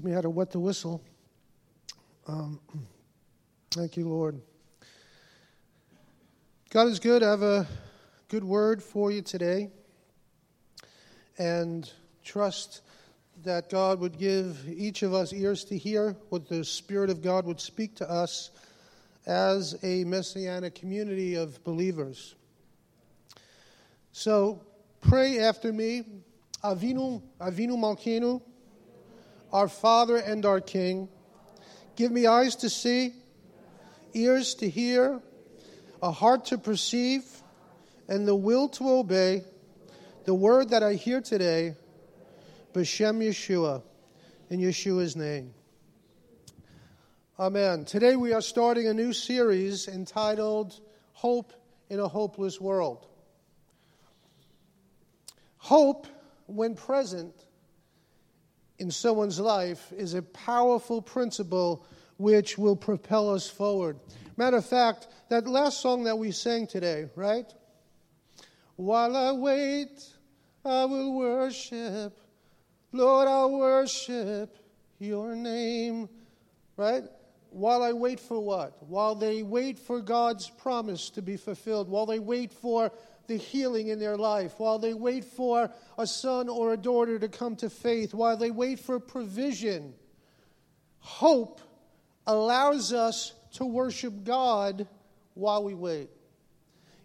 teach me how to wet the whistle. Um, thank you, Lord. God is good. I have a good word for you today. And trust that God would give each of us ears to hear what the Spirit of God would speak to us as a messianic community of believers. So pray after me. Avinu, Avinu Malkeinu, our Father and our King. Give me eyes to see, ears to hear, a heart to perceive, and the will to obey the word that I hear today, B'Shem Yeshua, in Yeshua's name. Amen. Today we are starting a new series entitled Hope in a Hopeless World. Hope, when present, in someone's life is a powerful principle which will propel us forward. Matter of fact, that last song that we sang today, right? While I wait, I will worship. Lord, I'll worship your name. Right? While I wait for what? While they wait for God's promise to be fulfilled, while they wait for the healing in their life, while they wait for a son or a daughter to come to faith, while they wait for provision. Hope allows us to worship God while we wait.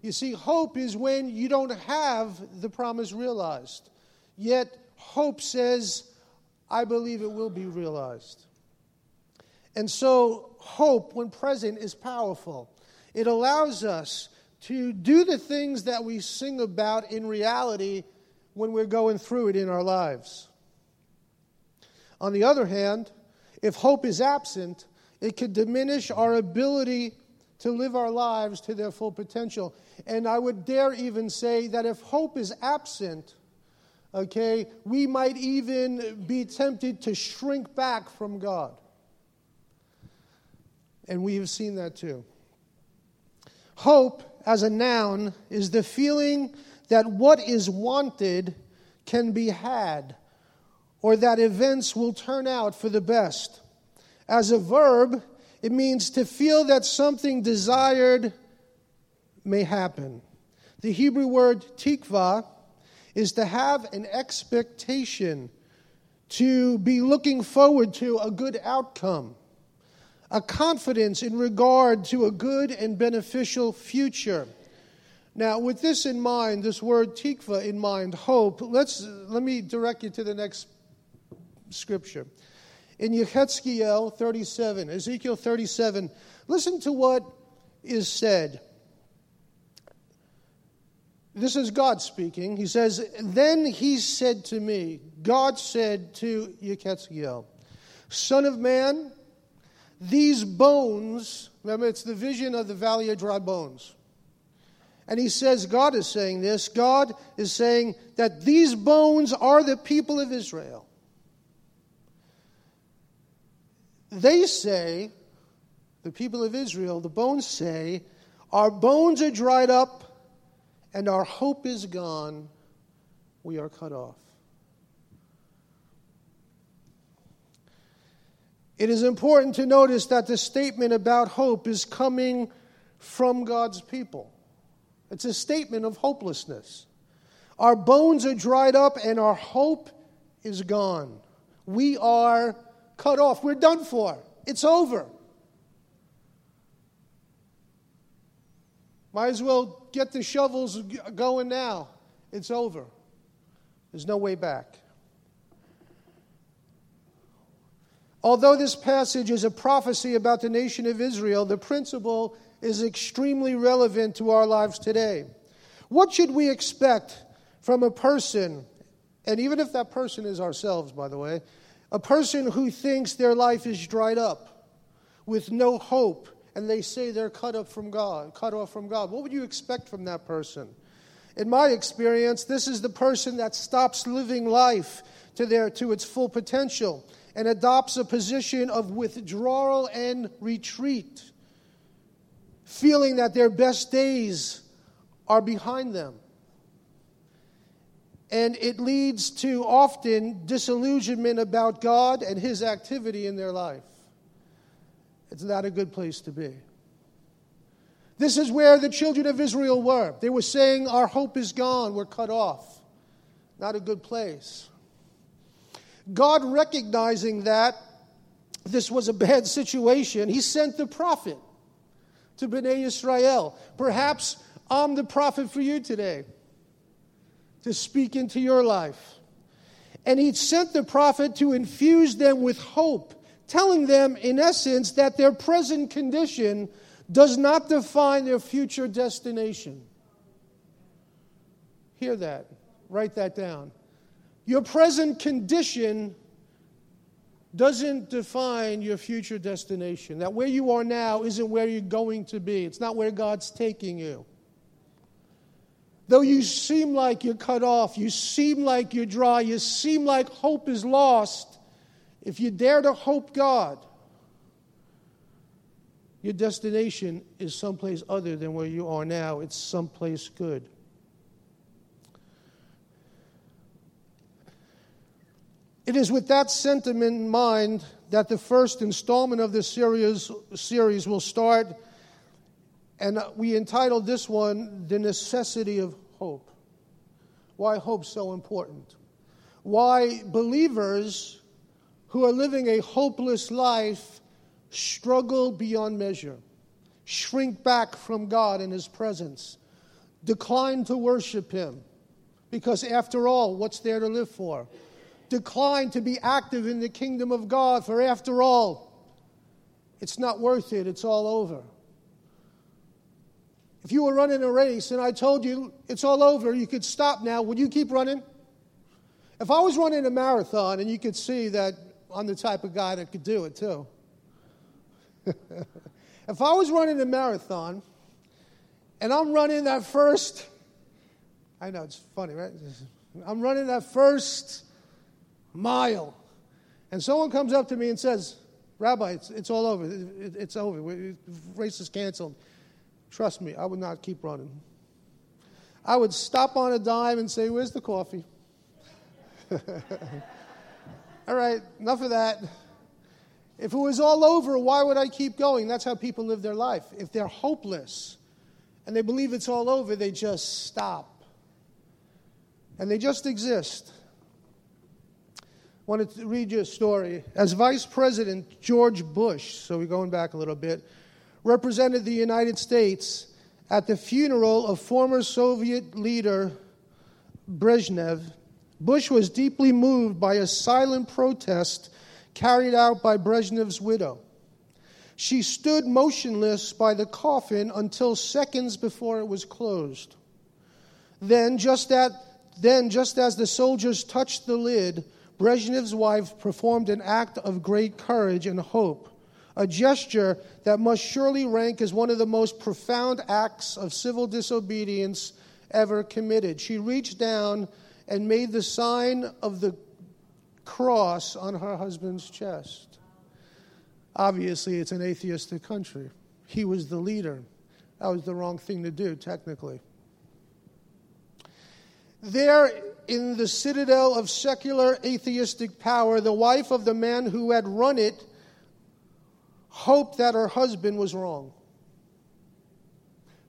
You see, hope is when you don't have the promise realized. Yet, hope says, I believe it will be realized. And so, hope, when present, is powerful. It allows us to do the things that we sing about in reality when we're going through it in our lives. On the other hand, if hope is absent, it could diminish our ability to live our lives to their full potential. And I would dare even say that if hope is absent, okay, we might even be tempted to shrink back from God. And we have seen that too. Hope as a noun is the feeling that what is wanted can be had or that events will turn out for the best. As a verb, it means to feel that something desired may happen. The Hebrew word tikva is to have an expectation, to be looking forward to a good outcome a confidence in regard to a good and beneficial future. Now, with this in mind, this word tikva in mind, hope, let's, let me direct you to the next scripture. In Yechezkiel 37, Ezekiel 37, listen to what is said. This is God speaking. He says, Then he said to me, God said to Yechezkiel, Son of man, these bones, remember, it's the vision of the valley of dry bones. And he says, God is saying this. God is saying that these bones are the people of Israel. They say, the people of Israel, the bones say, Our bones are dried up and our hope is gone. We are cut off. It is important to notice that the statement about hope is coming from God's people. It's a statement of hopelessness. Our bones are dried up and our hope is gone. We are cut off. We're done for. It's over. Might as well get the shovels going now. It's over. There's no way back. Although this passage is a prophecy about the nation of Israel, the principle is extremely relevant to our lives today. What should we expect from a person, and even if that person is ourselves, by the way, a person who thinks their life is dried up with no hope and they say they're cut up from God, cut off from God. What would you expect from that person? In my experience, this is the person that stops living life to their to its full potential and adopts a position of withdrawal and retreat, feeling that their best days are behind them. and it leads to often disillusionment about God and His activity in their life. It's not a good place to be. This is where the children of Israel were. They were saying, Our hope is gone, we're cut off. Not a good place. God, recognizing that this was a bad situation, He sent the prophet to Bnei Israel. Perhaps I'm the prophet for you today to speak into your life. And he sent the prophet to infuse them with hope, telling them, in essence, that their present condition does not define their future destination. Hear that. Write that down. Your present condition doesn't define your future destination. That where you are now isn't where you're going to be, it's not where God's taking you. Though you seem like you're cut off, you seem like you're dry, you seem like hope is lost, if you dare to hope God, your destination is someplace other than where you are now. It's someplace good. It is with that sentiment in mind that the first installment of this series, series will start and we entitled this one, The Necessity of Hope. Why hope so important? Why believers who are living a hopeless life struggle beyond measure, shrink back from God and His presence, decline to worship Him. Because after all, what's there to live for? Decline to be active in the kingdom of God, for after all, it's not worth it, it's all over. If you were running a race and I told you it's all over, you could stop now, would you keep running? If I was running a marathon and you could see that I'm the type of guy that could do it too. if I was running a marathon and I'm running that first, I know it's funny, right? I'm running that first mile, and someone comes up to me and says, Rabbi, it's, it's all over. It, it's over. Race is canceled. Trust me, I would not keep running. I would stop on a dime and say, Where's the coffee? all right, enough of that. If it was all over, why would I keep going? That's how people live their life. If they're hopeless and they believe it's all over, they just stop. And they just exist. Wanted to read you a story. As Vice President George Bush, so we're going back a little bit, represented the United States at the funeral of former Soviet leader Brezhnev, Bush was deeply moved by a silent protest carried out by Brezhnev's widow. She stood motionless by the coffin until seconds before it was closed. Then, just, at, then, just as the soldiers touched the lid, Brezhnev's wife performed an act of great courage and hope a gesture that must surely rank as one of the most profound acts of civil disobedience ever committed. She reached down and made the sign of the cross on her husband's chest. Obviously, it's an atheistic country. He was the leader. That was the wrong thing to do, technically. There, in the citadel of secular atheistic power, the wife of the man who had run it hoped that her husband was wrong.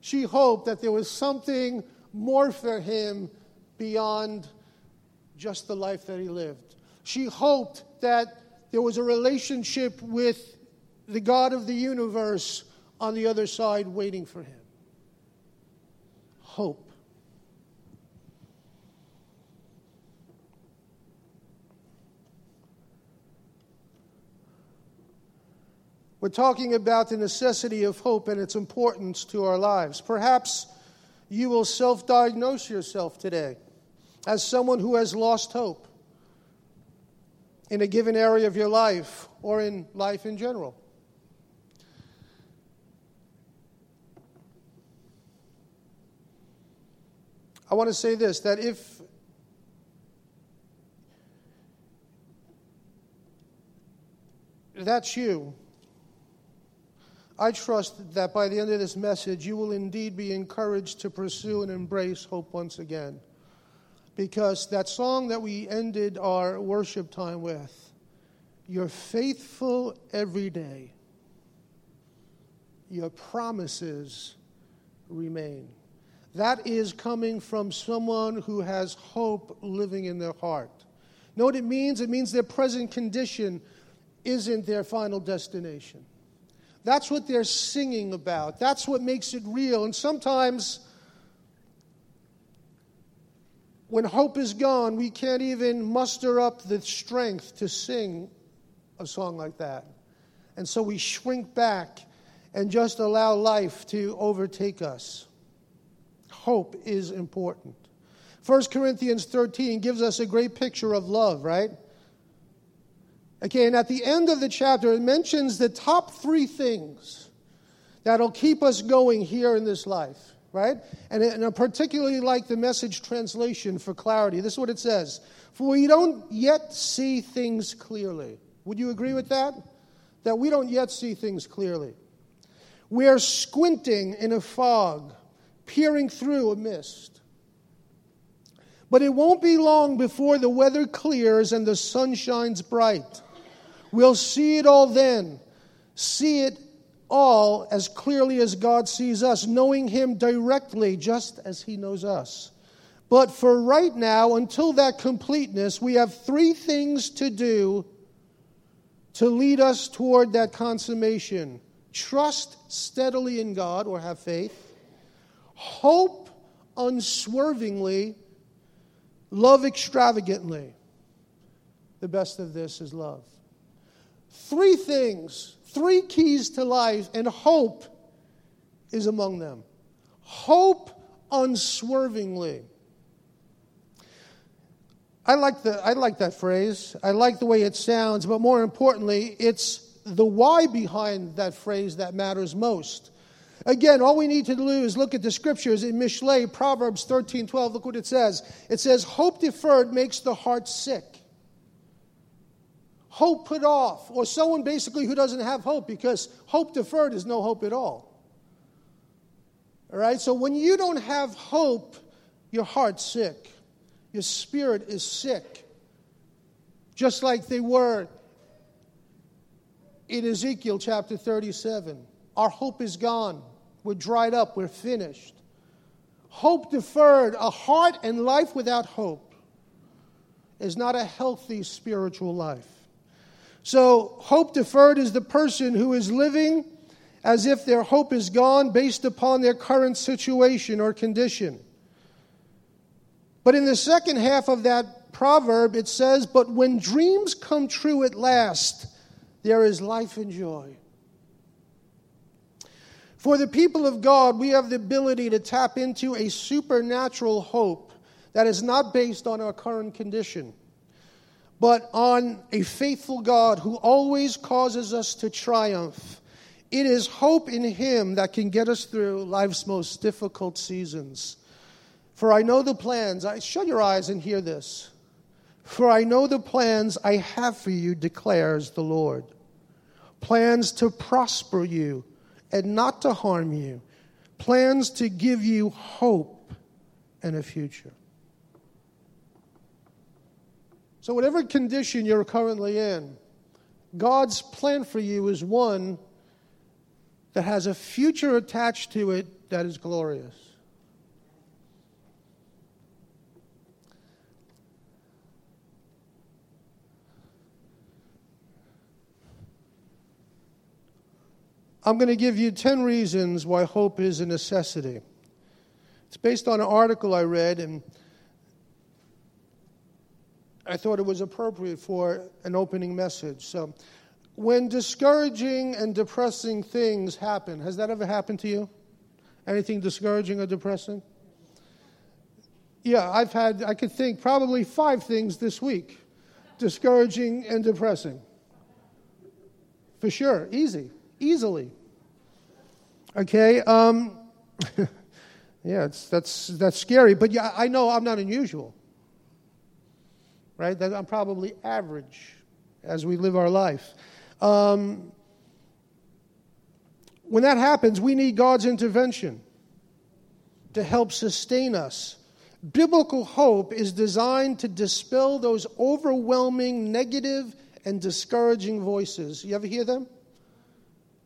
She hoped that there was something more for him beyond just the life that he lived. She hoped that there was a relationship with the God of the universe on the other side waiting for him. Hope. We're talking about the necessity of hope and its importance to our lives. Perhaps you will self diagnose yourself today as someone who has lost hope in a given area of your life or in life in general. I want to say this that if that's you, I trust that by the end of this message, you will indeed be encouraged to pursue and embrace hope once again. because that song that we ended our worship time with, You're faithful every day, your promises remain. That is coming from someone who has hope living in their heart. Know what it means? It means their present condition isn't their final destination. That's what they're singing about. That's what makes it real. And sometimes, when hope is gone, we can't even muster up the strength to sing a song like that. And so we shrink back and just allow life to overtake us. Hope is important. 1 Corinthians 13 gives us a great picture of love, right? Okay, and at the end of the chapter, it mentions the top three things that'll keep us going here in this life, right? And, and I particularly like the message translation for clarity. This is what it says For we don't yet see things clearly. Would you agree with that? That we don't yet see things clearly. We are squinting in a fog, peering through a mist. But it won't be long before the weather clears and the sun shines bright. We'll see it all then. See it all as clearly as God sees us, knowing Him directly just as He knows us. But for right now, until that completeness, we have three things to do to lead us toward that consummation trust steadily in God or have faith, hope unswervingly, love extravagantly. The best of this is love. Three things, three keys to life, and hope is among them. Hope unswervingly. I like, the, I like that phrase. I like the way it sounds, but more importantly, it's the why behind that phrase that matters most. Again, all we need to do is look at the scriptures in Mishlei, Proverbs 13 12. Look what it says. It says, Hope deferred makes the heart sick hope put off, or someone basically who doesn't have hope because hope deferred is no hope at all. All right, so when you don't have hope, your heart's sick, your spirit is sick, just like they were in Ezekiel chapter 37. Our hope is gone, we're dried up, we're finished. Hope deferred, a heart and life without hope, is not a healthy spiritual life. So, hope deferred is the person who is living as if their hope is gone based upon their current situation or condition. But in the second half of that proverb, it says, But when dreams come true at last, there is life and joy. For the people of God, we have the ability to tap into a supernatural hope that is not based on our current condition but on a faithful God who always causes us to triumph. It is hope in Him that can get us through life's most difficult seasons. For I know the plans, I, shut your eyes and hear this. For I know the plans I have for you, declares the Lord. Plans to prosper you and not to harm you, plans to give you hope and a future. So, whatever condition you're currently in, God's plan for you is one that has a future attached to it that is glorious. I'm going to give you 10 reasons why hope is a necessity. It's based on an article I read, and I thought it was appropriate for an opening message. So, when discouraging and depressing things happen, has that ever happened to you? Anything discouraging or depressing? Yeah, I've had, I could think probably five things this week discouraging and depressing. For sure, easy, easily. Okay, um, yeah, it's, that's, that's scary, but yeah, I know I'm not unusual right? That I'm probably average as we live our life. Um, when that happens, we need God's intervention to help sustain us Biblical hope is designed to dispel those overwhelming negative and discouraging voices. You ever hear them?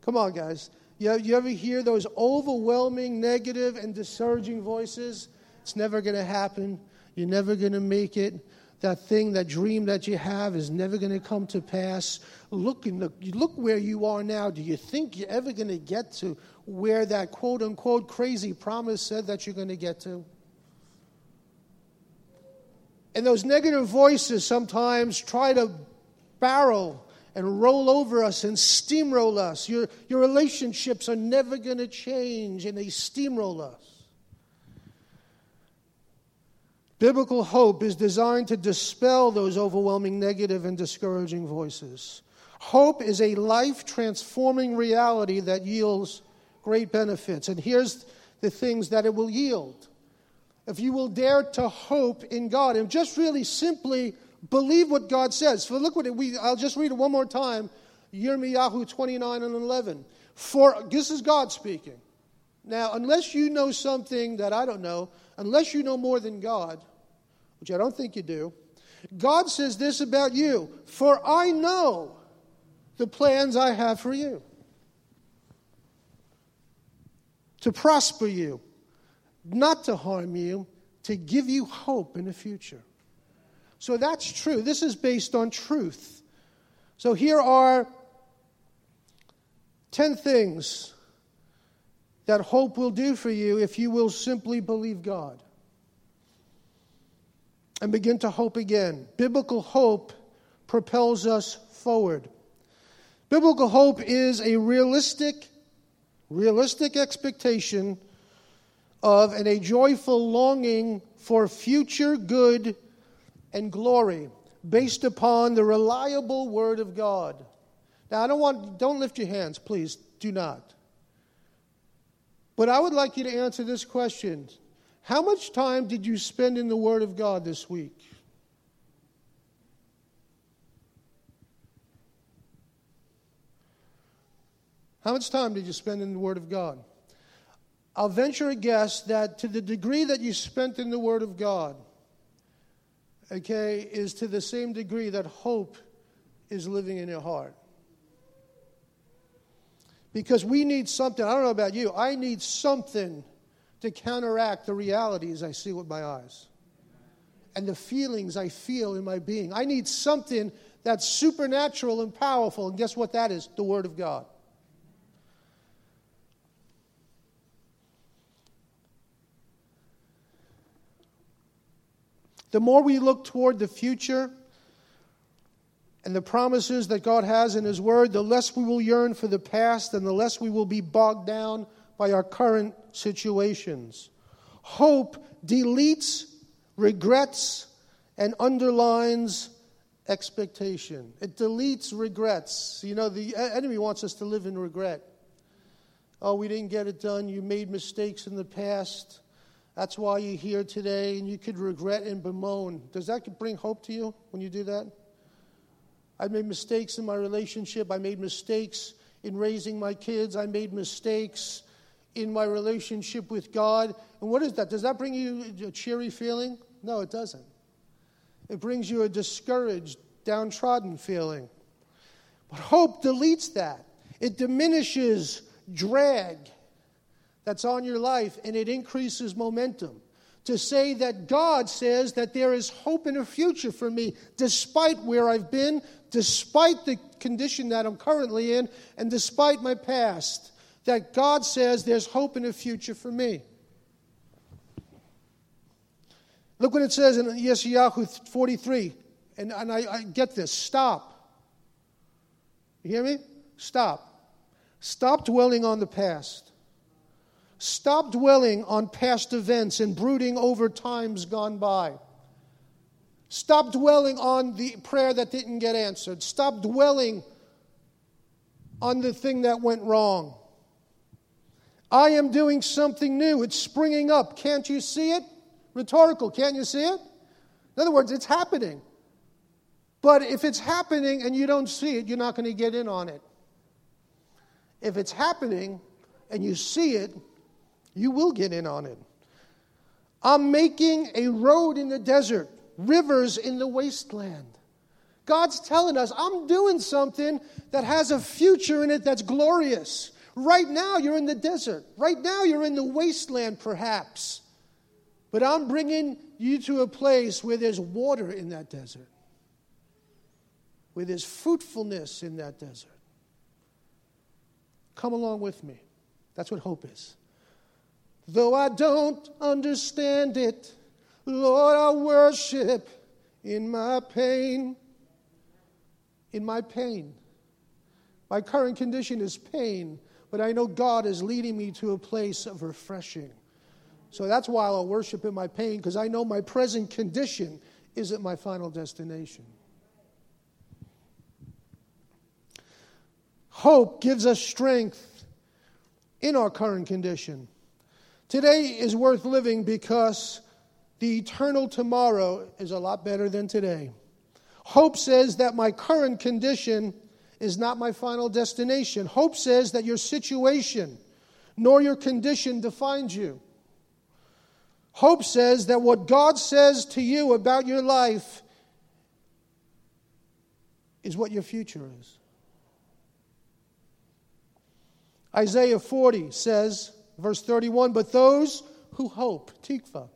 Come on, guys. You, you ever hear those overwhelming negative and discouraging voices? It's never going to happen. You're never going to make it. That thing, that dream that you have is never going to come to pass. Look, in the, look where you are now. Do you think you're ever going to get to where that quote unquote crazy promise said that you're going to get to? And those negative voices sometimes try to barrel and roll over us and steamroll us. Your, your relationships are never going to change, and they steamroll us. Biblical hope is designed to dispel those overwhelming negative and discouraging voices. Hope is a life transforming reality that yields great benefits. And here's the things that it will yield. If you will dare to hope in God and just really simply believe what God says. For look what it, we, I'll just read it one more time. Yirmiyahu 29 and 11. For this is God speaking. Now, unless you know something that I don't know, unless you know more than God, which I don't think you do, God says this about you For I know the plans I have for you to prosper you, not to harm you, to give you hope in the future. So that's true. This is based on truth. So here are 10 things that hope will do for you if you will simply believe God and begin to hope again. Biblical hope propels us forward. Biblical hope is a realistic, realistic expectation of and a joyful longing for future good and glory based upon the reliable word of God. Now I don't want don't lift your hands, please. Do not. But I would like you to answer this question. How much time did you spend in the Word of God this week? How much time did you spend in the Word of God? I'll venture a guess that to the degree that you spent in the Word of God, okay, is to the same degree that hope is living in your heart. Because we need something, I don't know about you, I need something to counteract the realities I see with my eyes and the feelings I feel in my being. I need something that's supernatural and powerful. And guess what that is? The Word of God. The more we look toward the future and the promises that God has in His Word, the less we will yearn for the past and the less we will be bogged down by our current situations. Hope deletes, regrets, and underlines expectation. It deletes regrets. You know, the enemy wants us to live in regret. Oh, we didn't get it done. You made mistakes in the past. That's why you're here today, and you could regret and bemoan. Does that bring hope to you when you do that? I made mistakes in my relationship. I made mistakes in raising my kids. I made mistakes in my relationship with God. And what is that? Does that bring you a cheery feeling? No, it doesn't. It brings you a discouraged, downtrodden feeling. But hope deletes that, it diminishes drag that's on your life and it increases momentum. To say that God says that there is hope in a future for me, despite where I've been, despite the condition that I'm currently in, and despite my past that God says there's hope in the future for me. Look what it says in Yeshayahu 43. And, and I, I get this. Stop. You hear me? Stop. Stop dwelling on the past. Stop dwelling on past events and brooding over times gone by. Stop dwelling on the prayer that didn't get answered. Stop dwelling on the thing that went wrong. I am doing something new. It's springing up. Can't you see it? Rhetorical. Can't you see it? In other words, it's happening. But if it's happening and you don't see it, you're not going to get in on it. If it's happening and you see it, you will get in on it. I'm making a road in the desert, rivers in the wasteland. God's telling us, I'm doing something that has a future in it that's glorious. Right now, you're in the desert. Right now, you're in the wasteland, perhaps. But I'm bringing you to a place where there's water in that desert, where there's fruitfulness in that desert. Come along with me. That's what hope is. Though I don't understand it, Lord, I worship in my pain. In my pain. My current condition is pain, but I know God is leading me to a place of refreshing. So that's why I'll worship in my pain, because I know my present condition isn't my final destination. Hope gives us strength in our current condition. Today is worth living because the eternal tomorrow is a lot better than today. Hope says that my current condition is not my final destination. Hope says that your situation nor your condition defines you. Hope says that what God says to you about your life is what your future is. Isaiah 40 says, verse 31 But those who hope, tikva,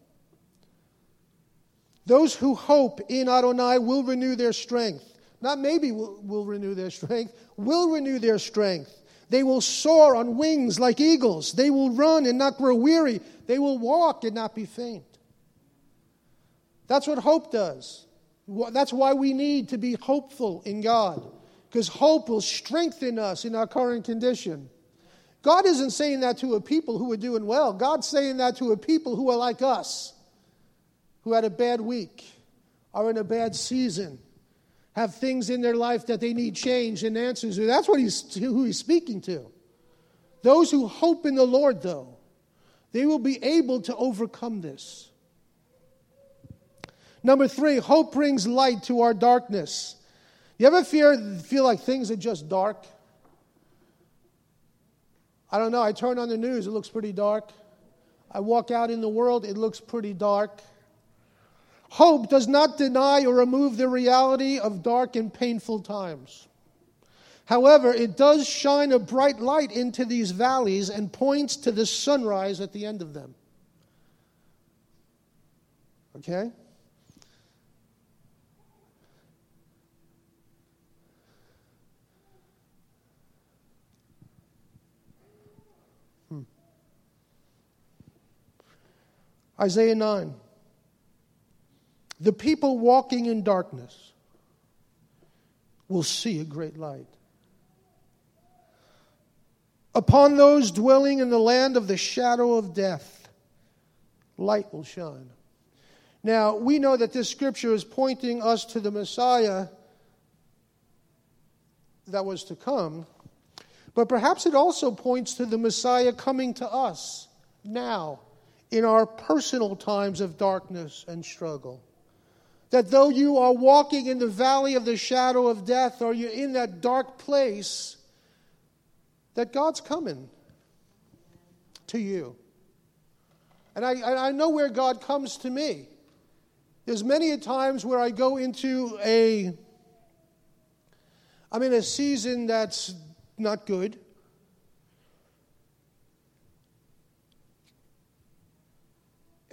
those who hope in Adonai will renew their strength. Not maybe will, will renew their strength, will renew their strength. They will soar on wings like eagles. They will run and not grow weary. They will walk and not be faint. That's what hope does. That's why we need to be hopeful in God, because hope will strengthen us in our current condition. God isn't saying that to a people who are doing well. God's saying that to a people who are like us, who had a bad week, are in a bad season, have things in their life that they need change and answers. That's what he's, who he's speaking to. Those who hope in the Lord, though, they will be able to overcome this. Number three, hope brings light to our darkness. You ever fear, feel like things are just dark? I don't know. I turn on the news, it looks pretty dark. I walk out in the world, it looks pretty dark. Hope does not deny or remove the reality of dark and painful times. However, it does shine a bright light into these valleys and points to the sunrise at the end of them. Okay? Hmm. Isaiah 9. The people walking in darkness will see a great light. Upon those dwelling in the land of the shadow of death, light will shine. Now, we know that this scripture is pointing us to the Messiah that was to come, but perhaps it also points to the Messiah coming to us now in our personal times of darkness and struggle. That though you are walking in the valley of the shadow of death or you're in that dark place, that God's coming to you. And I, I know where God comes to me. There's many a times where I go into a, I'm in a season that's not good.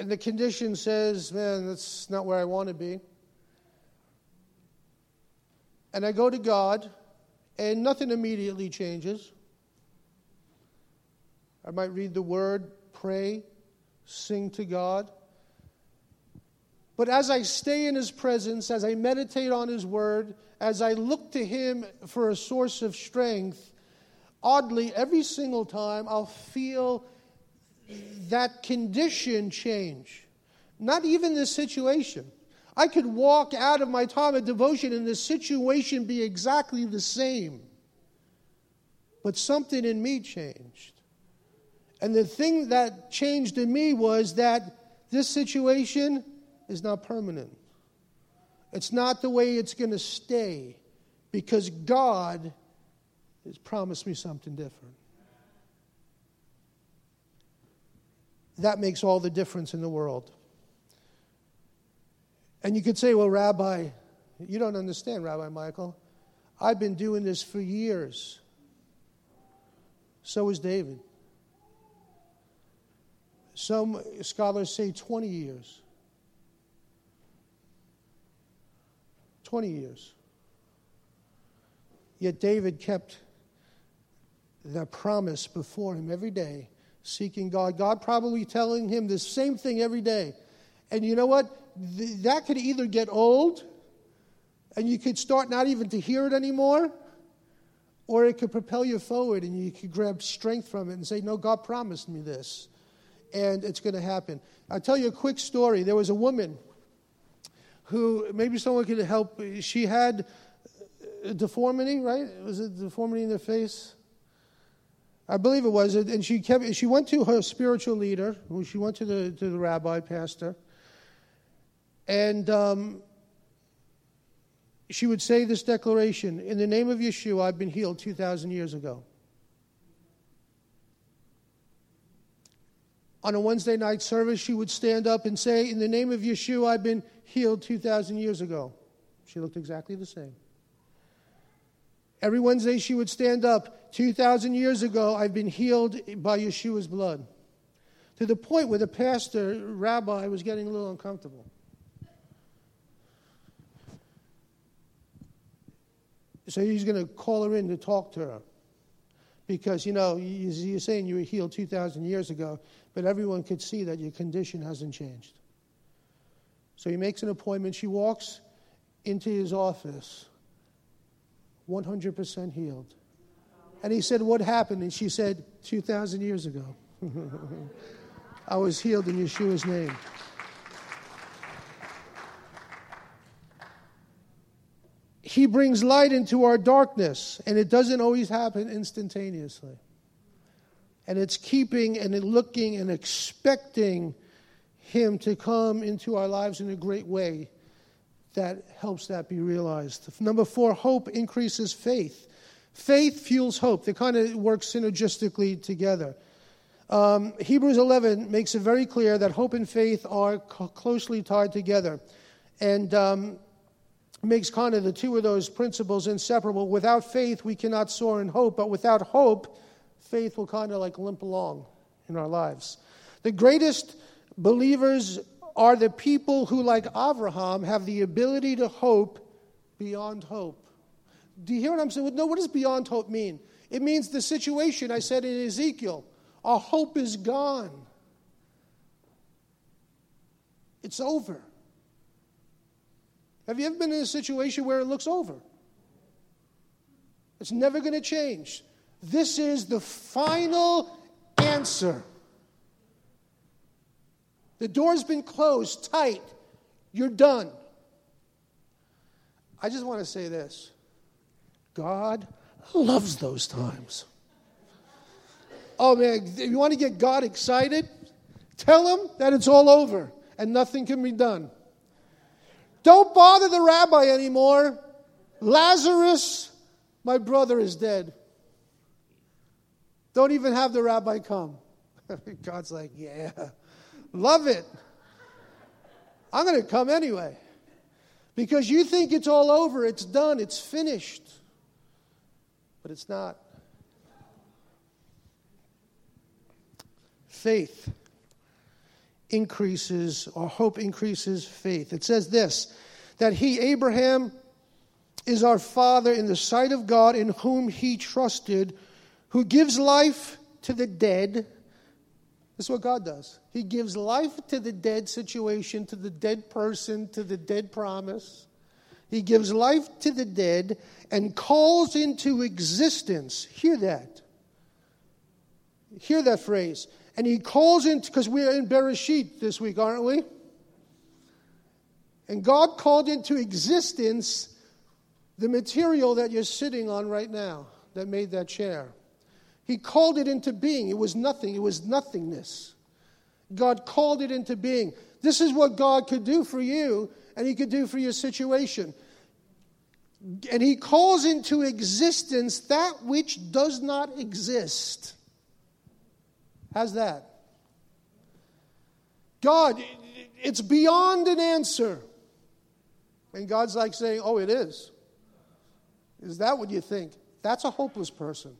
And the condition says, man, that's not where I want to be. And I go to God, and nothing immediately changes. I might read the word, pray, sing to God. But as I stay in His presence, as I meditate on His word, as I look to Him for a source of strength, oddly, every single time I'll feel that condition change. Not even the situation. I could walk out of my time of devotion and the situation be exactly the same. But something in me changed. And the thing that changed in me was that this situation is not permanent. It's not the way it's going to stay because God has promised me something different. That makes all the difference in the world. And you could say, well, Rabbi, you don't understand, Rabbi Michael. I've been doing this for years. So is David. Some scholars say 20 years. 20 years. Yet David kept the promise before him every day, seeking God. God probably telling him the same thing every day. And you know what? that could either get old and you could start not even to hear it anymore, or it could propel you forward and you could grab strength from it and say, No, God promised me this. And it's going to happen. I'll tell you a quick story. There was a woman who, maybe someone could help. She had a deformity, right? Was it deformity in the face? I believe it was. And she, kept, she went to her spiritual leader, she went to the, to the rabbi, pastor, and um, she would say this declaration In the name of Yeshua, I've been healed 2,000 years ago. On a Wednesday night service, she would stand up and say, In the name of Yeshua, I've been healed 2,000 years ago. She looked exactly the same. Every Wednesday, she would stand up, 2,000 years ago, I've been healed by Yeshua's blood. To the point where the pastor, rabbi, was getting a little uncomfortable. So he's going to call her in to talk to her. Because, you know, you're saying you were healed 2,000 years ago, but everyone could see that your condition hasn't changed. So he makes an appointment. She walks into his office, 100% healed. And he said, What happened? And she said, 2,000 years ago. I was healed in Yeshua's name. He brings light into our darkness, and it doesn't always happen instantaneously. And it's keeping and looking and expecting Him to come into our lives in a great way that helps that be realized. Number four, hope increases faith. Faith fuels hope. They kind of work synergistically together. Um, Hebrews 11 makes it very clear that hope and faith are co- closely tied together. And um, makes kind of the two of those principles inseparable. Without faith, we cannot soar in hope, but without hope, faith will kind of like limp along in our lives. The greatest believers are the people who, like Abraham, have the ability to hope beyond hope. Do you hear what I'm saying? No, what does beyond hope mean? It means the situation I said in Ezekiel. Our hope is gone. It's over. Have you ever been in a situation where it looks over? It's never going to change. This is the final answer. The door's been closed tight. You're done. I just want to say this God loves those times. Oh man, if you want to get God excited, tell him that it's all over and nothing can be done. Don't bother the rabbi anymore. Lazarus, my brother, is dead. Don't even have the rabbi come. God's like, yeah, love it. I'm going to come anyway. Because you think it's all over, it's done, it's finished. But it's not. Faith increases, or hope increases faith. It says this that he, Abraham, is our father in the sight of God in whom he trusted, who gives life to the dead. This is what God does. He gives life to the dead situation, to the dead person, to the dead promise. He gives life to the dead and calls into existence. Hear that. Hear that phrase. And he calls into, because we're in Bereshit this week, aren't we? And God called into existence the material that you're sitting on right now that made that chair. He called it into being. It was nothing, it was nothingness. God called it into being. This is what God could do for you, and He could do for your situation. And He calls into existence that which does not exist. How's that? God, it's beyond an answer. And God's like saying, Oh, it is. Is that what you think? That's a hopeless person.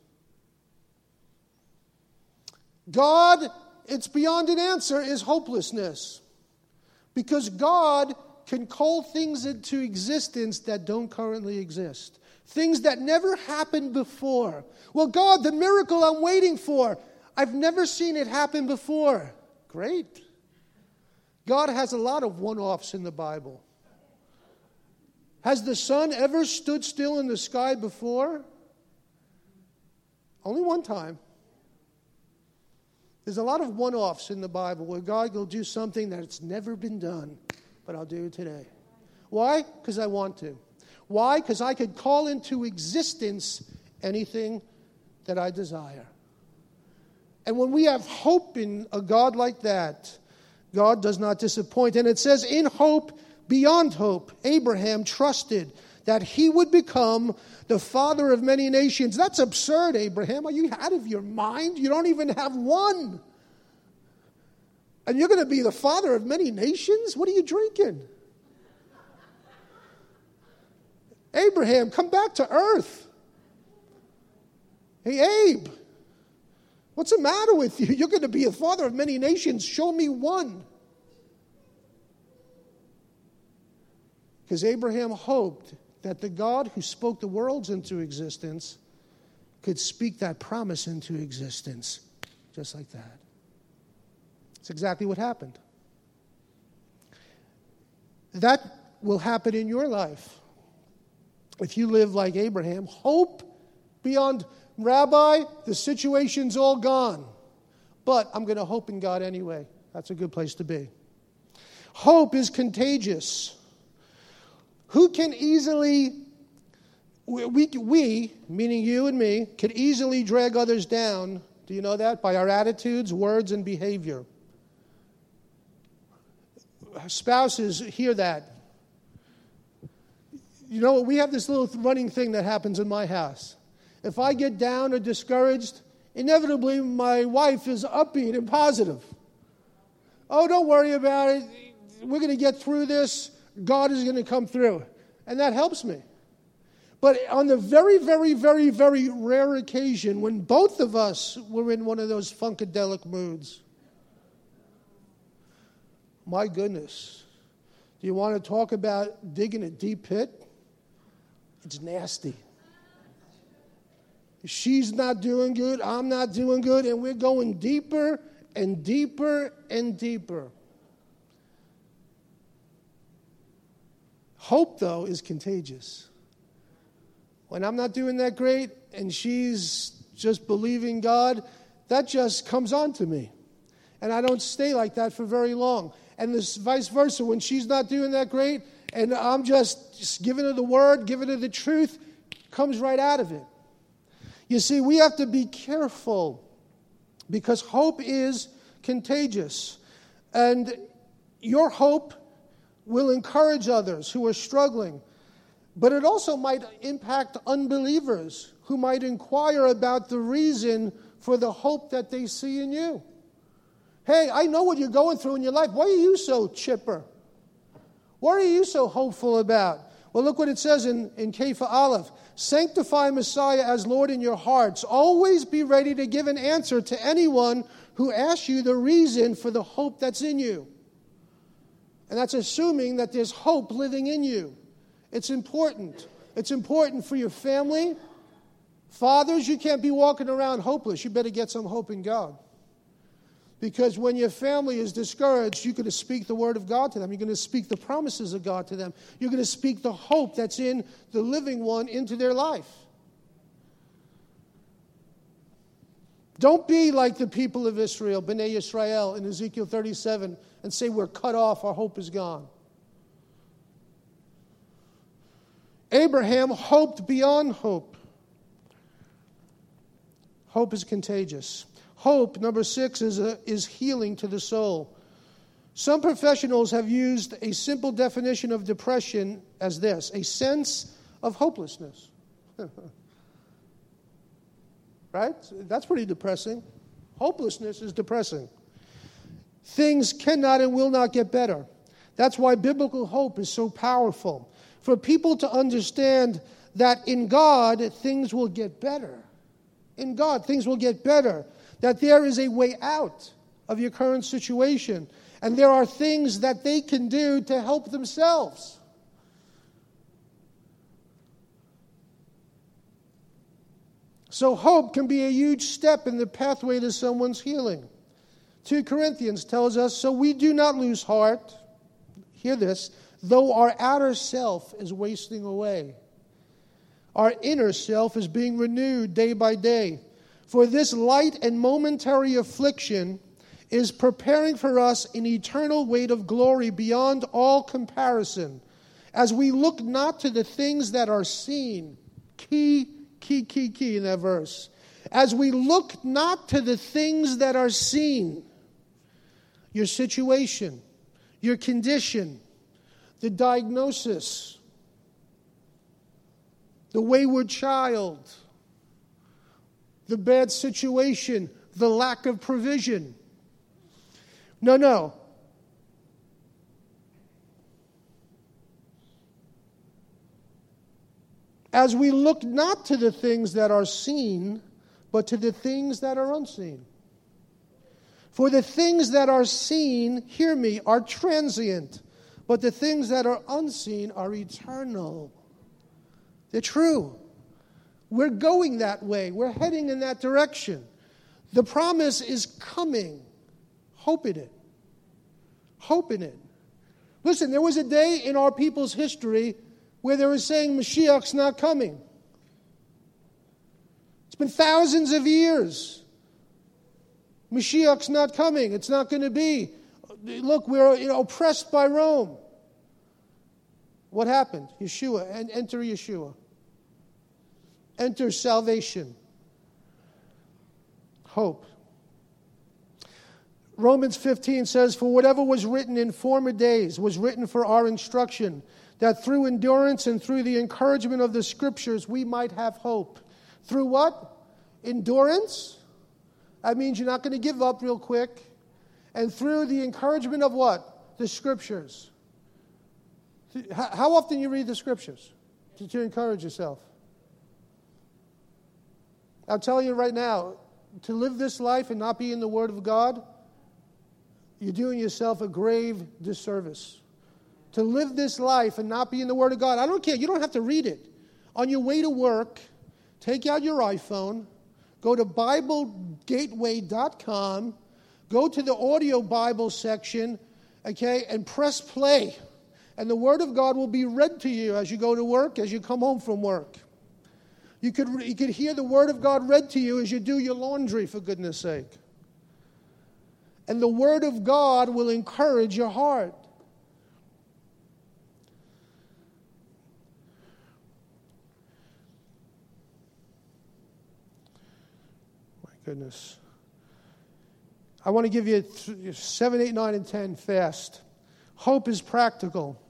God, it's beyond an answer, is hopelessness. Because God can call things into existence that don't currently exist, things that never happened before. Well, God, the miracle I'm waiting for, I've never seen it happen before. Great. God has a lot of one offs in the Bible. Has the sun ever stood still in the sky before? Only one time. There's a lot of one offs in the Bible where God will do something that's never been done, but I'll do it today. Why? Because I want to. Why? Because I could call into existence anything that I desire. And when we have hope in a God like that, God does not disappoint. And it says, in hope, beyond hope, Abraham trusted that he would become the father of many nations. That's absurd, Abraham. Are you out of your mind? You don't even have one. And you're going to be the father of many nations? What are you drinking? Abraham, come back to earth. Hey, Abe, what's the matter with you? You're going to be a father of many nations. Show me one. Because Abraham hoped that the God who spoke the worlds into existence could speak that promise into existence, just like that. It's exactly what happened. That will happen in your life. If you live like Abraham, hope beyond, Rabbi, the situation's all gone. But I'm going to hope in God anyway. That's a good place to be. Hope is contagious. Who can easily, we, we, meaning you and me, can easily drag others down, do you know that? By our attitudes, words, and behavior. Spouses hear that. You know, we have this little running thing that happens in my house. If I get down or discouraged, inevitably my wife is upbeat and positive. Oh, don't worry about it. We're going to get through this. God is going to come through. And that helps me. But on the very, very, very, very rare occasion when both of us were in one of those funkadelic moods, my goodness, do you want to talk about digging a deep pit? It's nasty. She's not doing good, I'm not doing good, and we're going deeper and deeper and deeper. Hope, though, is contagious. When I'm not doing that great and she's just believing God, that just comes on to me. And I don't stay like that for very long. And this vice versa, when she's not doing that great and I'm just, just giving her the word, giving her the truth, comes right out of it. You see, we have to be careful because hope is contagious. And your hope will encourage others who are struggling, but it also might impact unbelievers who might inquire about the reason for the hope that they see in you. Hey, I know what you're going through in your life. Why are you so chipper? What are you so hopeful about? Well, look what it says in, in Kepha Aleph. Sanctify Messiah as Lord in your hearts. Always be ready to give an answer to anyone who asks you the reason for the hope that's in you. And that's assuming that there's hope living in you. It's important. It's important for your family. Fathers, you can't be walking around hopeless. You better get some hope in God. Because when your family is discouraged, you're going to speak the word of God to them. You're going to speak the promises of God to them. You're going to speak the hope that's in the living one into their life. Don't be like the people of Israel, Bnei Israel, in Ezekiel 37 and say, We're cut off, our hope is gone. Abraham hoped beyond hope. Hope is contagious. Hope, number six, is, a, is healing to the soul. Some professionals have used a simple definition of depression as this a sense of hopelessness. right? That's pretty depressing. Hopelessness is depressing. Things cannot and will not get better. That's why biblical hope is so powerful. for people to understand that in God, things will get better. In God, things will get better. That there is a way out of your current situation. And there are things that they can do to help themselves. So, hope can be a huge step in the pathway to someone's healing. 2 Corinthians tells us, So we do not lose heart. Hear this, though our outer self is wasting away. Our inner self is being renewed day by day. For this light and momentary affliction is preparing for us an eternal weight of glory beyond all comparison, as we look not to the things that are seen. Key, key, key, key in that verse. As we look not to the things that are seen, your situation, your condition, the diagnosis, the wayward child, the bad situation, the lack of provision. No, no. As we look not to the things that are seen, but to the things that are unseen. For the things that are seen, hear me, are transient, but the things that are unseen are eternal. They're true. We're going that way, we're heading in that direction. The promise is coming. Hope in it. Hope in it. Listen, there was a day in our people's history where they were saying Mashiach's not coming. It's been thousands of years. Mashiach's not coming. It's not going to be. Look, we're you know, oppressed by Rome. What happened? Yeshua, and enter Yeshua. Enter salvation. Hope. Romans 15 says, For whatever was written in former days was written for our instruction, that through endurance and through the encouragement of the scriptures we might have hope. Through what? Endurance? That means you're not going to give up real quick. And through the encouragement of what? The scriptures. How often you read the scriptures to, to encourage yourself? I'm telling you right now, to live this life and not be in the Word of God, you're doing yourself a grave disservice. To live this life and not be in the Word of God, I don't care. You don't have to read it. On your way to work, take out your iPhone, go to BibleGateway.com, go to the audio Bible section, okay, and press play. And the Word of God will be read to you as you go to work, as you come home from work. You could, you could hear the Word of God read to you as you do your laundry, for goodness sake. And the Word of God will encourage your heart. Goodness. I want to give you 7, 8, 9, and 10 fast. Hope is practical.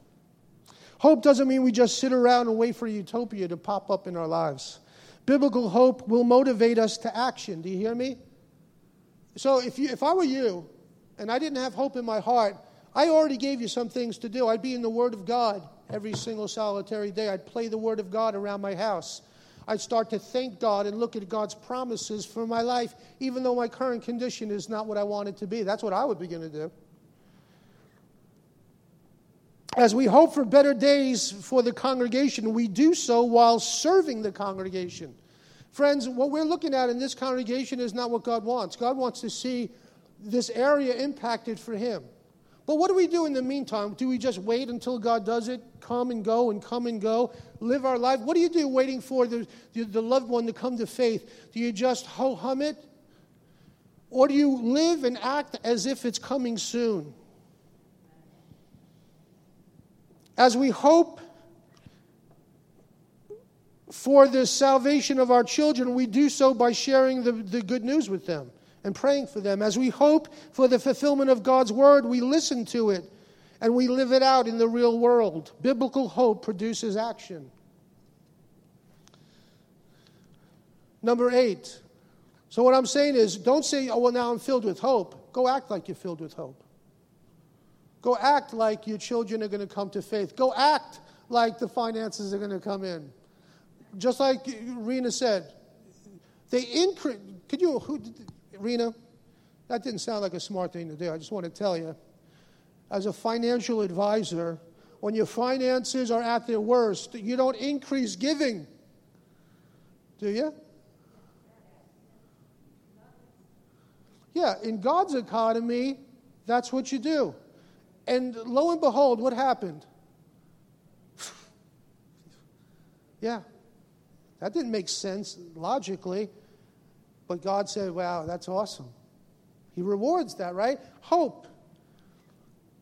Hope doesn't mean we just sit around and wait for utopia to pop up in our lives. Biblical hope will motivate us to action. Do you hear me? So if, you, if I were you and I didn't have hope in my heart, I already gave you some things to do. I'd be in the Word of God every single solitary day. I'd play the Word of God around my house. I'd start to thank God and look at God's promises for my life, even though my current condition is not what I want it to be. That's what I would begin to do. As we hope for better days for the congregation, we do so while serving the congregation. Friends, what we're looking at in this congregation is not what God wants. God wants to see this area impacted for Him. But what do we do in the meantime? Do we just wait until God does it? Come and go and come and go? Live our life? What do you do waiting for the, the loved one to come to faith? Do you just ho hum it? Or do you live and act as if it's coming soon? As we hope for the salvation of our children, we do so by sharing the, the good news with them and praying for them. As we hope for the fulfillment of God's word, we listen to it and we live it out in the real world. Biblical hope produces action. Number eight. So, what I'm saying is, don't say, oh, well, now I'm filled with hope. Go act like you're filled with hope. Go act like your children are going to come to faith. Go act like the finances are going to come in. Just like Rena said, they increase. Could you, who, Rena? That didn't sound like a smart thing to do. I just want to tell you, as a financial advisor, when your finances are at their worst, you don't increase giving, do you? Yeah, in God's economy, that's what you do. And lo and behold, what happened? yeah, that didn't make sense logically, but God said, wow, that's awesome. He rewards that, right? Hope.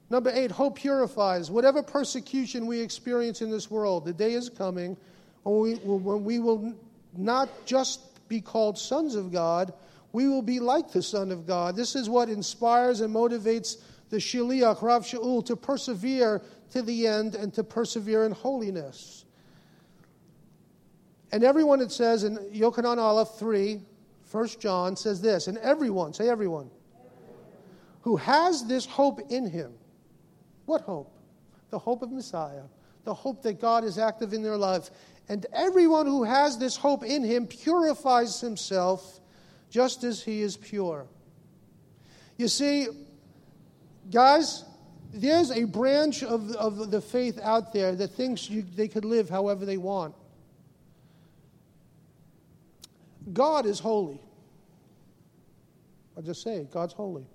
Number eight, hope purifies. Whatever persecution we experience in this world, the day is coming when we, when we will not just be called sons of God, we will be like the Son of God. This is what inspires and motivates the Shaliach, Rav Shaul, to persevere to the end and to persevere in holiness. And everyone, it says in Yochanan Aleph 3, 1 John, says this, and everyone, say everyone, who has this hope in him. What hope? The hope of Messiah, the hope that God is active in their life. And everyone who has this hope in him purifies himself just as he is pure. You see, guys, there's a branch of, of the faith out there that thinks you, they could live however they want. God is holy. I just say God's holy.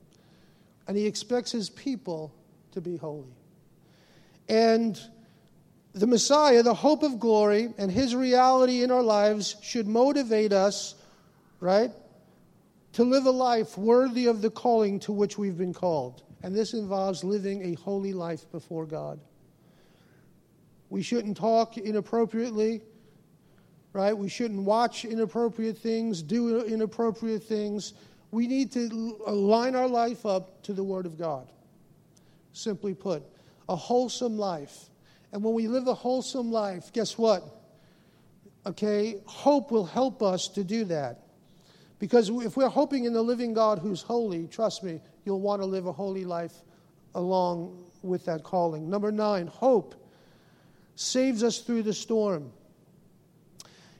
And he expects his people to be holy. And the Messiah, the hope of glory, and his reality in our lives should motivate us, right, to live a life worthy of the calling to which we've been called. And this involves living a holy life before God. We shouldn't talk inappropriately, right? We shouldn't watch inappropriate things, do inappropriate things. We need to align our life up to the Word of God. Simply put, a wholesome life. And when we live a wholesome life, guess what? Okay, hope will help us to do that. Because if we're hoping in the living God who's holy, trust me, you'll want to live a holy life along with that calling. Number nine, hope saves us through the storm.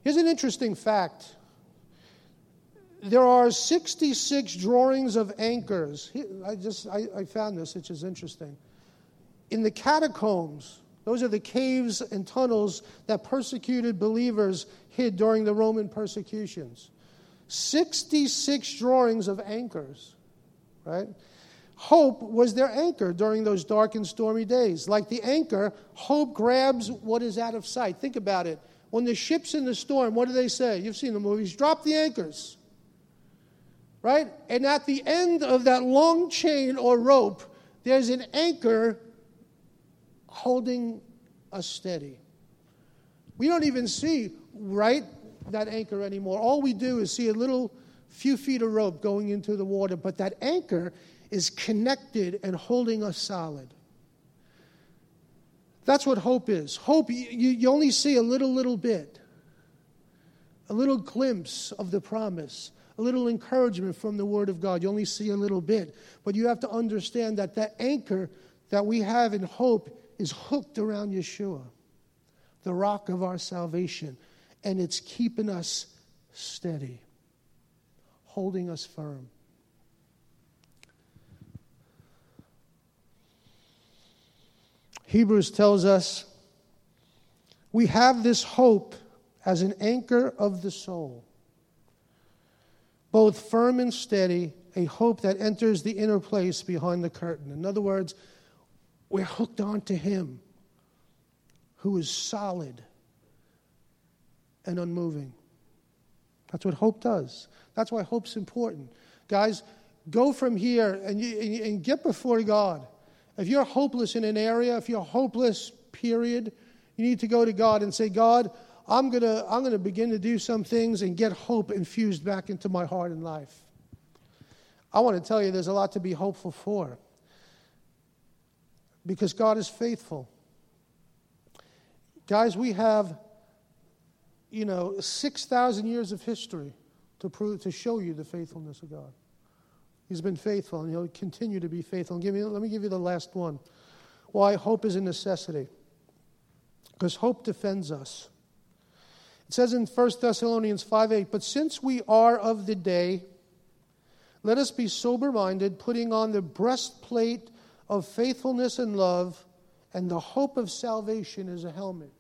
Here's an interesting fact there are 66 drawings of anchors. I just I, I found this, which is interesting. In the catacombs, those are the caves and tunnels that persecuted believers hid during the Roman persecutions. 66 drawings of anchors, right? Hope was their anchor during those dark and stormy days. Like the anchor, hope grabs what is out of sight. Think about it. When the ship's in the storm, what do they say? You've seen the movies drop the anchors, right? And at the end of that long chain or rope, there's an anchor holding us steady. We don't even see, right? that anchor anymore. All we do is see a little few feet of rope going into the water, but that anchor is connected and holding us solid. That's what hope is. Hope, you, you only see a little, little bit, a little glimpse of the promise, a little encouragement from the Word of God. You only see a little bit. But you have to understand that that anchor that we have in hope is hooked around Yeshua, the rock of our salvation and it's keeping us steady, holding us firm. Hebrews tells us we have this hope as an anchor of the soul, both firm and steady, a hope that enters the inner place behind the curtain. In other words, we're hooked onto Him who is solid and unmoving. That's what hope does. That's why hope's important. Guys, go from here and, you, and get before God. If you're hopeless in an area, if you're hopeless, period, you need to go to God and say, God, I'm going to I'm going to begin to do some things and get hope infused back into my heart and life. I want to tell you there's a lot to be hopeful for because God is faithful. Guys, we have you know, 6,000 years of history to, prove, to show you the faithfulness of God. He's been faithful and he'll continue to be faithful. Me, let me give you the last one. Why hope is a necessity. because hope defends us. It says in 1 Thessalonians 5 8, but since we are of the day, let us be sober minded, putting on the breastplate of faithfulness and love, and the hope of salvation as a helmet.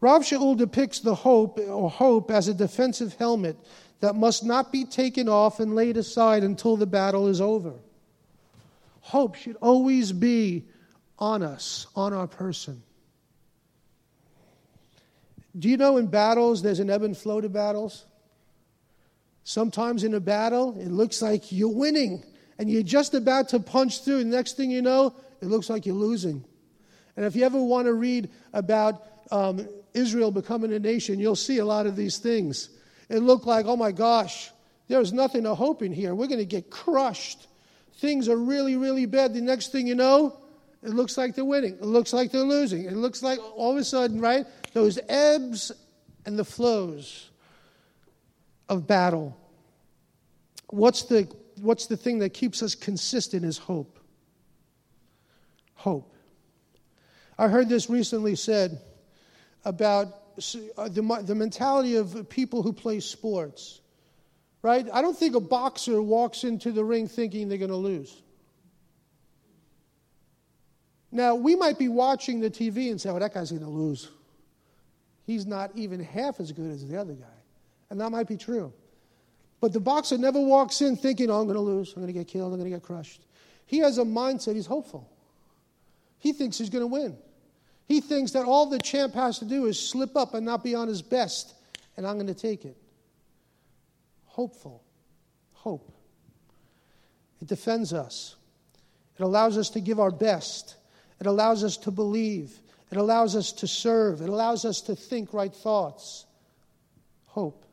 Rav Shaul depicts the hope or hope as a defensive helmet that must not be taken off and laid aside until the battle is over. Hope should always be on us, on our person. Do you know in battles there's an ebb and flow to battles? Sometimes in a battle, it looks like you're winning and you're just about to punch through. And next thing you know, it looks like you're losing. And if you ever want to read about um, Israel becoming a nation, you'll see a lot of these things. It looked like, oh my gosh, there's nothing to hope in here. We're going to get crushed. Things are really, really bad. The next thing you know, it looks like they're winning. It looks like they're losing. It looks like all of a sudden, right? Those ebbs and the flows of battle. What's the, what's the thing that keeps us consistent is hope. Hope. I heard this recently said about Uh, the, the mentality of people who play sports, right? I don't think a boxer walks into the ring thinking they're going to lose. Now, we might be watching the TV and say, oh, that guy's going to lose. He's not even half as good as the other guy. And that might be true. But the boxer never walks in thinking, oh, I'm going to lose. I'm going to get killed. I'm going to get crushed. He has a mindset, he's hopeful. He thinks he's going to win. He thinks that all the champ has to do is slip up and not be on his best, and I'm going to take it. Hopeful. Hope. It defends us, it allows us to give our best. It allows us to believe. It allows us to serve. It allows us to think right thoughts. Hope.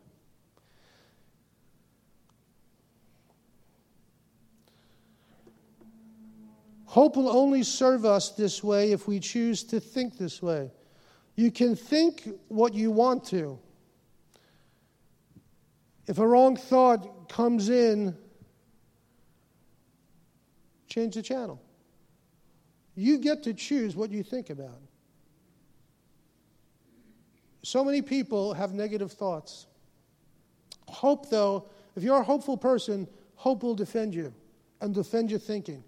Hope will only serve us this way if we choose to think this way. You can think what you want to. If a wrong thought comes in, change the channel. You get to choose what you think about. So many people have negative thoughts. Hope, though, if you're a hopeful person, hope will defend you and defend your thinking.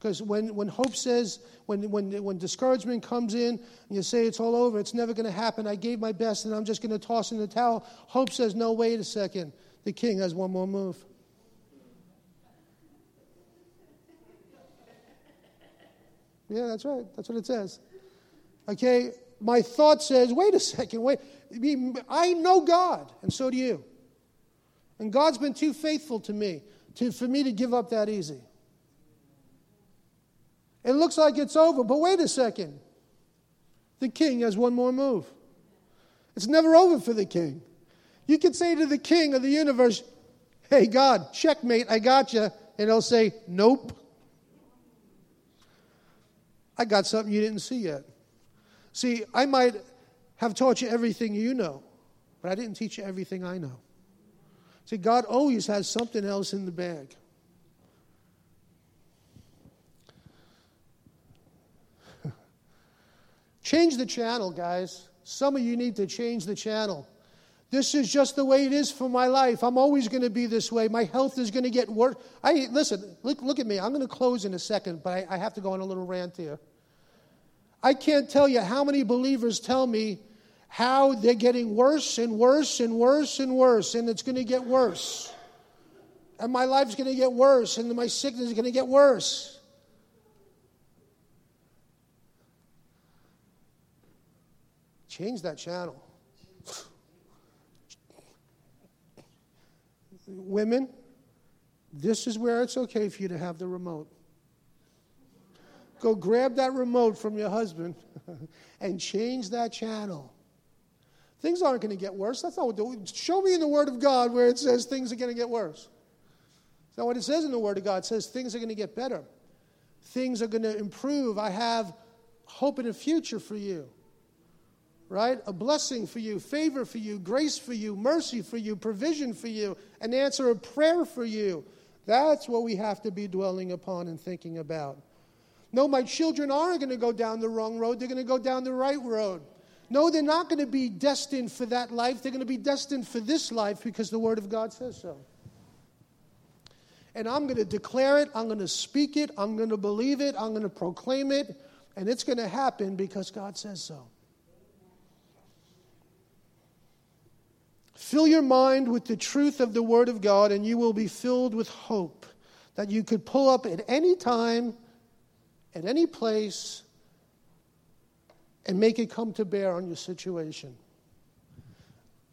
Because when, when hope says, when, when, when discouragement comes in and you say it's all over, it's never going to happen, I gave my best and I'm just going to toss in the towel, hope says, no, wait a second. The king has one more move. Yeah, that's right. That's what it says. Okay, my thought says, wait a second, wait. I know God, and so do you. And God's been too faithful to me to, for me to give up that easy. It looks like it's over, but wait a second. The king has one more move. It's never over for the king. You can say to the king of the universe, Hey, God, checkmate, I got you. And he'll say, Nope. I got something you didn't see yet. See, I might have taught you everything you know, but I didn't teach you everything I know. See, God always has something else in the bag. Change the channel, guys. Some of you need to change the channel. This is just the way it is for my life. I'm always going to be this way. My health is going to get worse. I listen. Look, look at me. I'm going to close in a second, but I, I have to go on a little rant here. I can't tell you how many believers tell me how they're getting worse and worse and worse and worse, and it's going to get worse. And my life's going to get worse, and my sickness is going to get worse. Change that channel. Women, this is where it's okay for you to have the remote. Go grab that remote from your husband and change that channel. Things aren't going to get worse. That's not what. Show me in the Word of God where it says things are going to get worse. That's not what it says in the Word of God. It says things are going to get better. Things are going to improve. I have hope in a future for you. Right? A blessing for you, favor for you, grace for you, mercy for you, provision for you, an answer of prayer for you. That's what we have to be dwelling upon and thinking about. No, my children aren't going to go down the wrong road. They're going to go down the right road. No, they're not going to be destined for that life. They're going to be destined for this life because the Word of God says so. And I'm going to declare it. I'm going to speak it. I'm going to believe it. I'm going to proclaim it. And it's going to happen because God says so. Fill your mind with the truth of the Word of God, and you will be filled with hope that you could pull up at any time, at any place, and make it come to bear on your situation.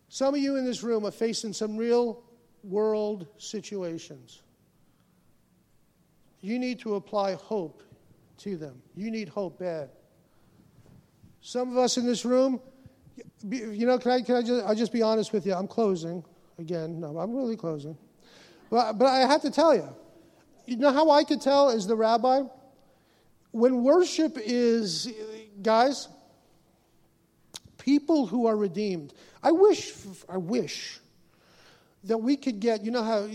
Some of you in this room are facing some real world situations. You need to apply hope to them. You need hope bad. Some of us in this room, you know, can I, can I just, I'll just be honest with you. I'm closing again. No, I'm really closing. But, but I have to tell you, you know how I could tell as the rabbi? When worship is, guys, people who are redeemed. I wish, I wish that we could get, you know how,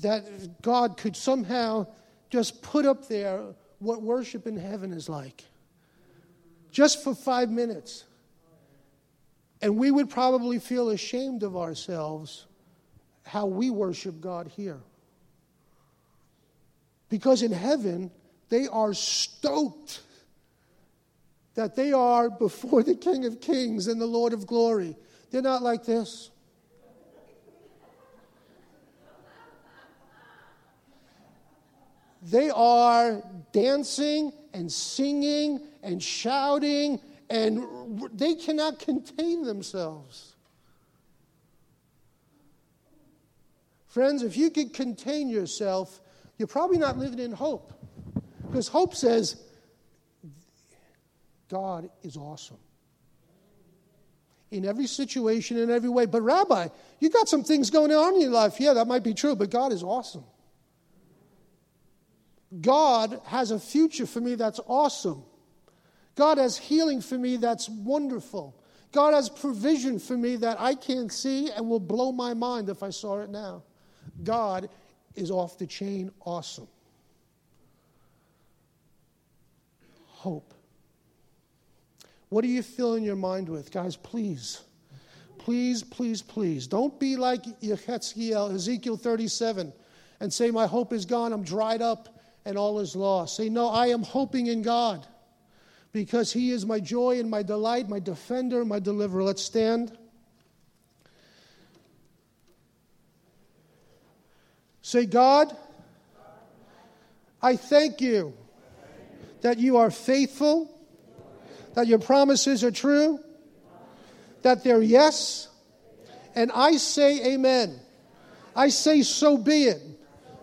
that God could somehow just put up there what worship in heaven is like. Just for five minutes. And we would probably feel ashamed of ourselves how we worship God here. Because in heaven, they are stoked that they are before the King of Kings and the Lord of Glory. They're not like this. They are dancing and singing and shouting, and they cannot contain themselves. Friends, if you could contain yourself, you're probably not living in hope. Because hope says, God is awesome. In every situation, in every way. But, Rabbi, you got some things going on in your life. Yeah, that might be true, but God is awesome. God has a future for me that's awesome. God has healing for me that's wonderful. God has provision for me that I can't see and will blow my mind if I saw it now. God is off the chain awesome. Hope. What are you filling your mind with? Guys, please. Please, please, please. Don't be like Ezekiel, Ezekiel 37 and say, My hope is gone, I'm dried up, and all is lost. Say, No, I am hoping in God because He is my joy and my delight, my defender, my deliverer. Let's stand. Say, God, I thank you that you are faithful, that your promises are true, that they're yes, and I say amen. I say, so be it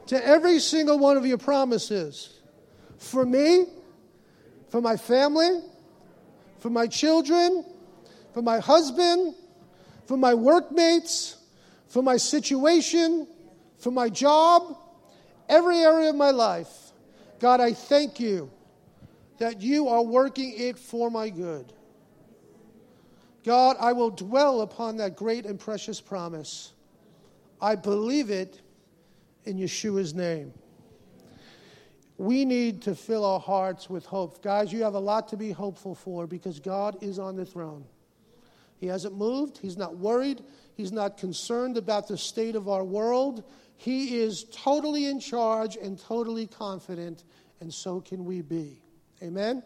to every single one of your promises for me, for my family, for my children, for my husband, for my workmates, for my situation, for my job, every area of my life. God, I thank you that you are working it for my good. God, I will dwell upon that great and precious promise. I believe it in Yeshua's name. We need to fill our hearts with hope. Guys, you have a lot to be hopeful for because God is on the throne. He hasn't moved, He's not worried, He's not concerned about the state of our world. He is totally in charge and totally confident, and so can we be. Amen?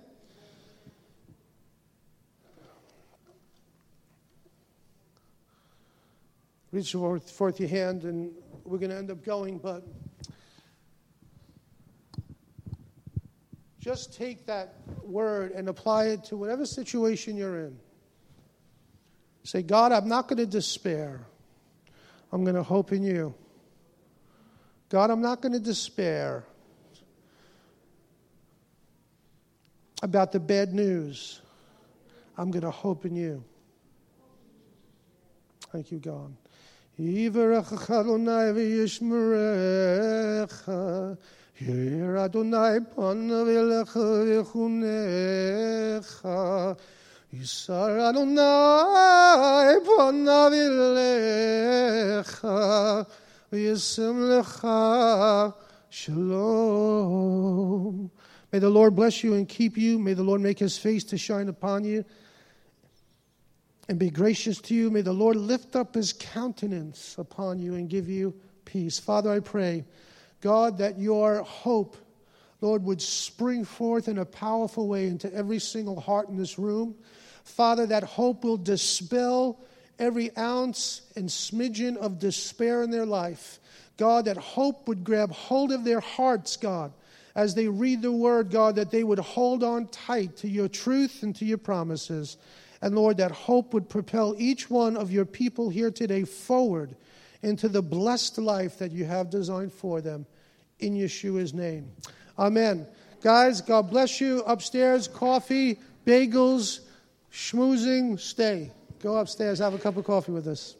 Reach forth your hand, and we're going to end up going, but just take that word and apply it to whatever situation you're in. Say, God, I'm not going to despair. I'm going to hope in you. God, I'm not going to despair about the bad news. I'm going to hope in you. Thank you, God. Hear Adonai panav vechunecha. Yisar Adonai panav elecha. Lecha shalom. May the Lord bless you and keep you. May the Lord make his face to shine upon you and be gracious to you. May the Lord lift up his countenance upon you and give you peace. Father, I pray God, that your hope, Lord, would spring forth in a powerful way into every single heart in this room. Father, that hope will dispel every ounce and smidgen of despair in their life. God, that hope would grab hold of their hearts, God, as they read the word, God, that they would hold on tight to your truth and to your promises. And Lord, that hope would propel each one of your people here today forward into the blessed life that you have designed for them. In Yeshua's name. Amen. Guys, God bless you. Upstairs, coffee, bagels, schmoozing, stay. Go upstairs, have a cup of coffee with us.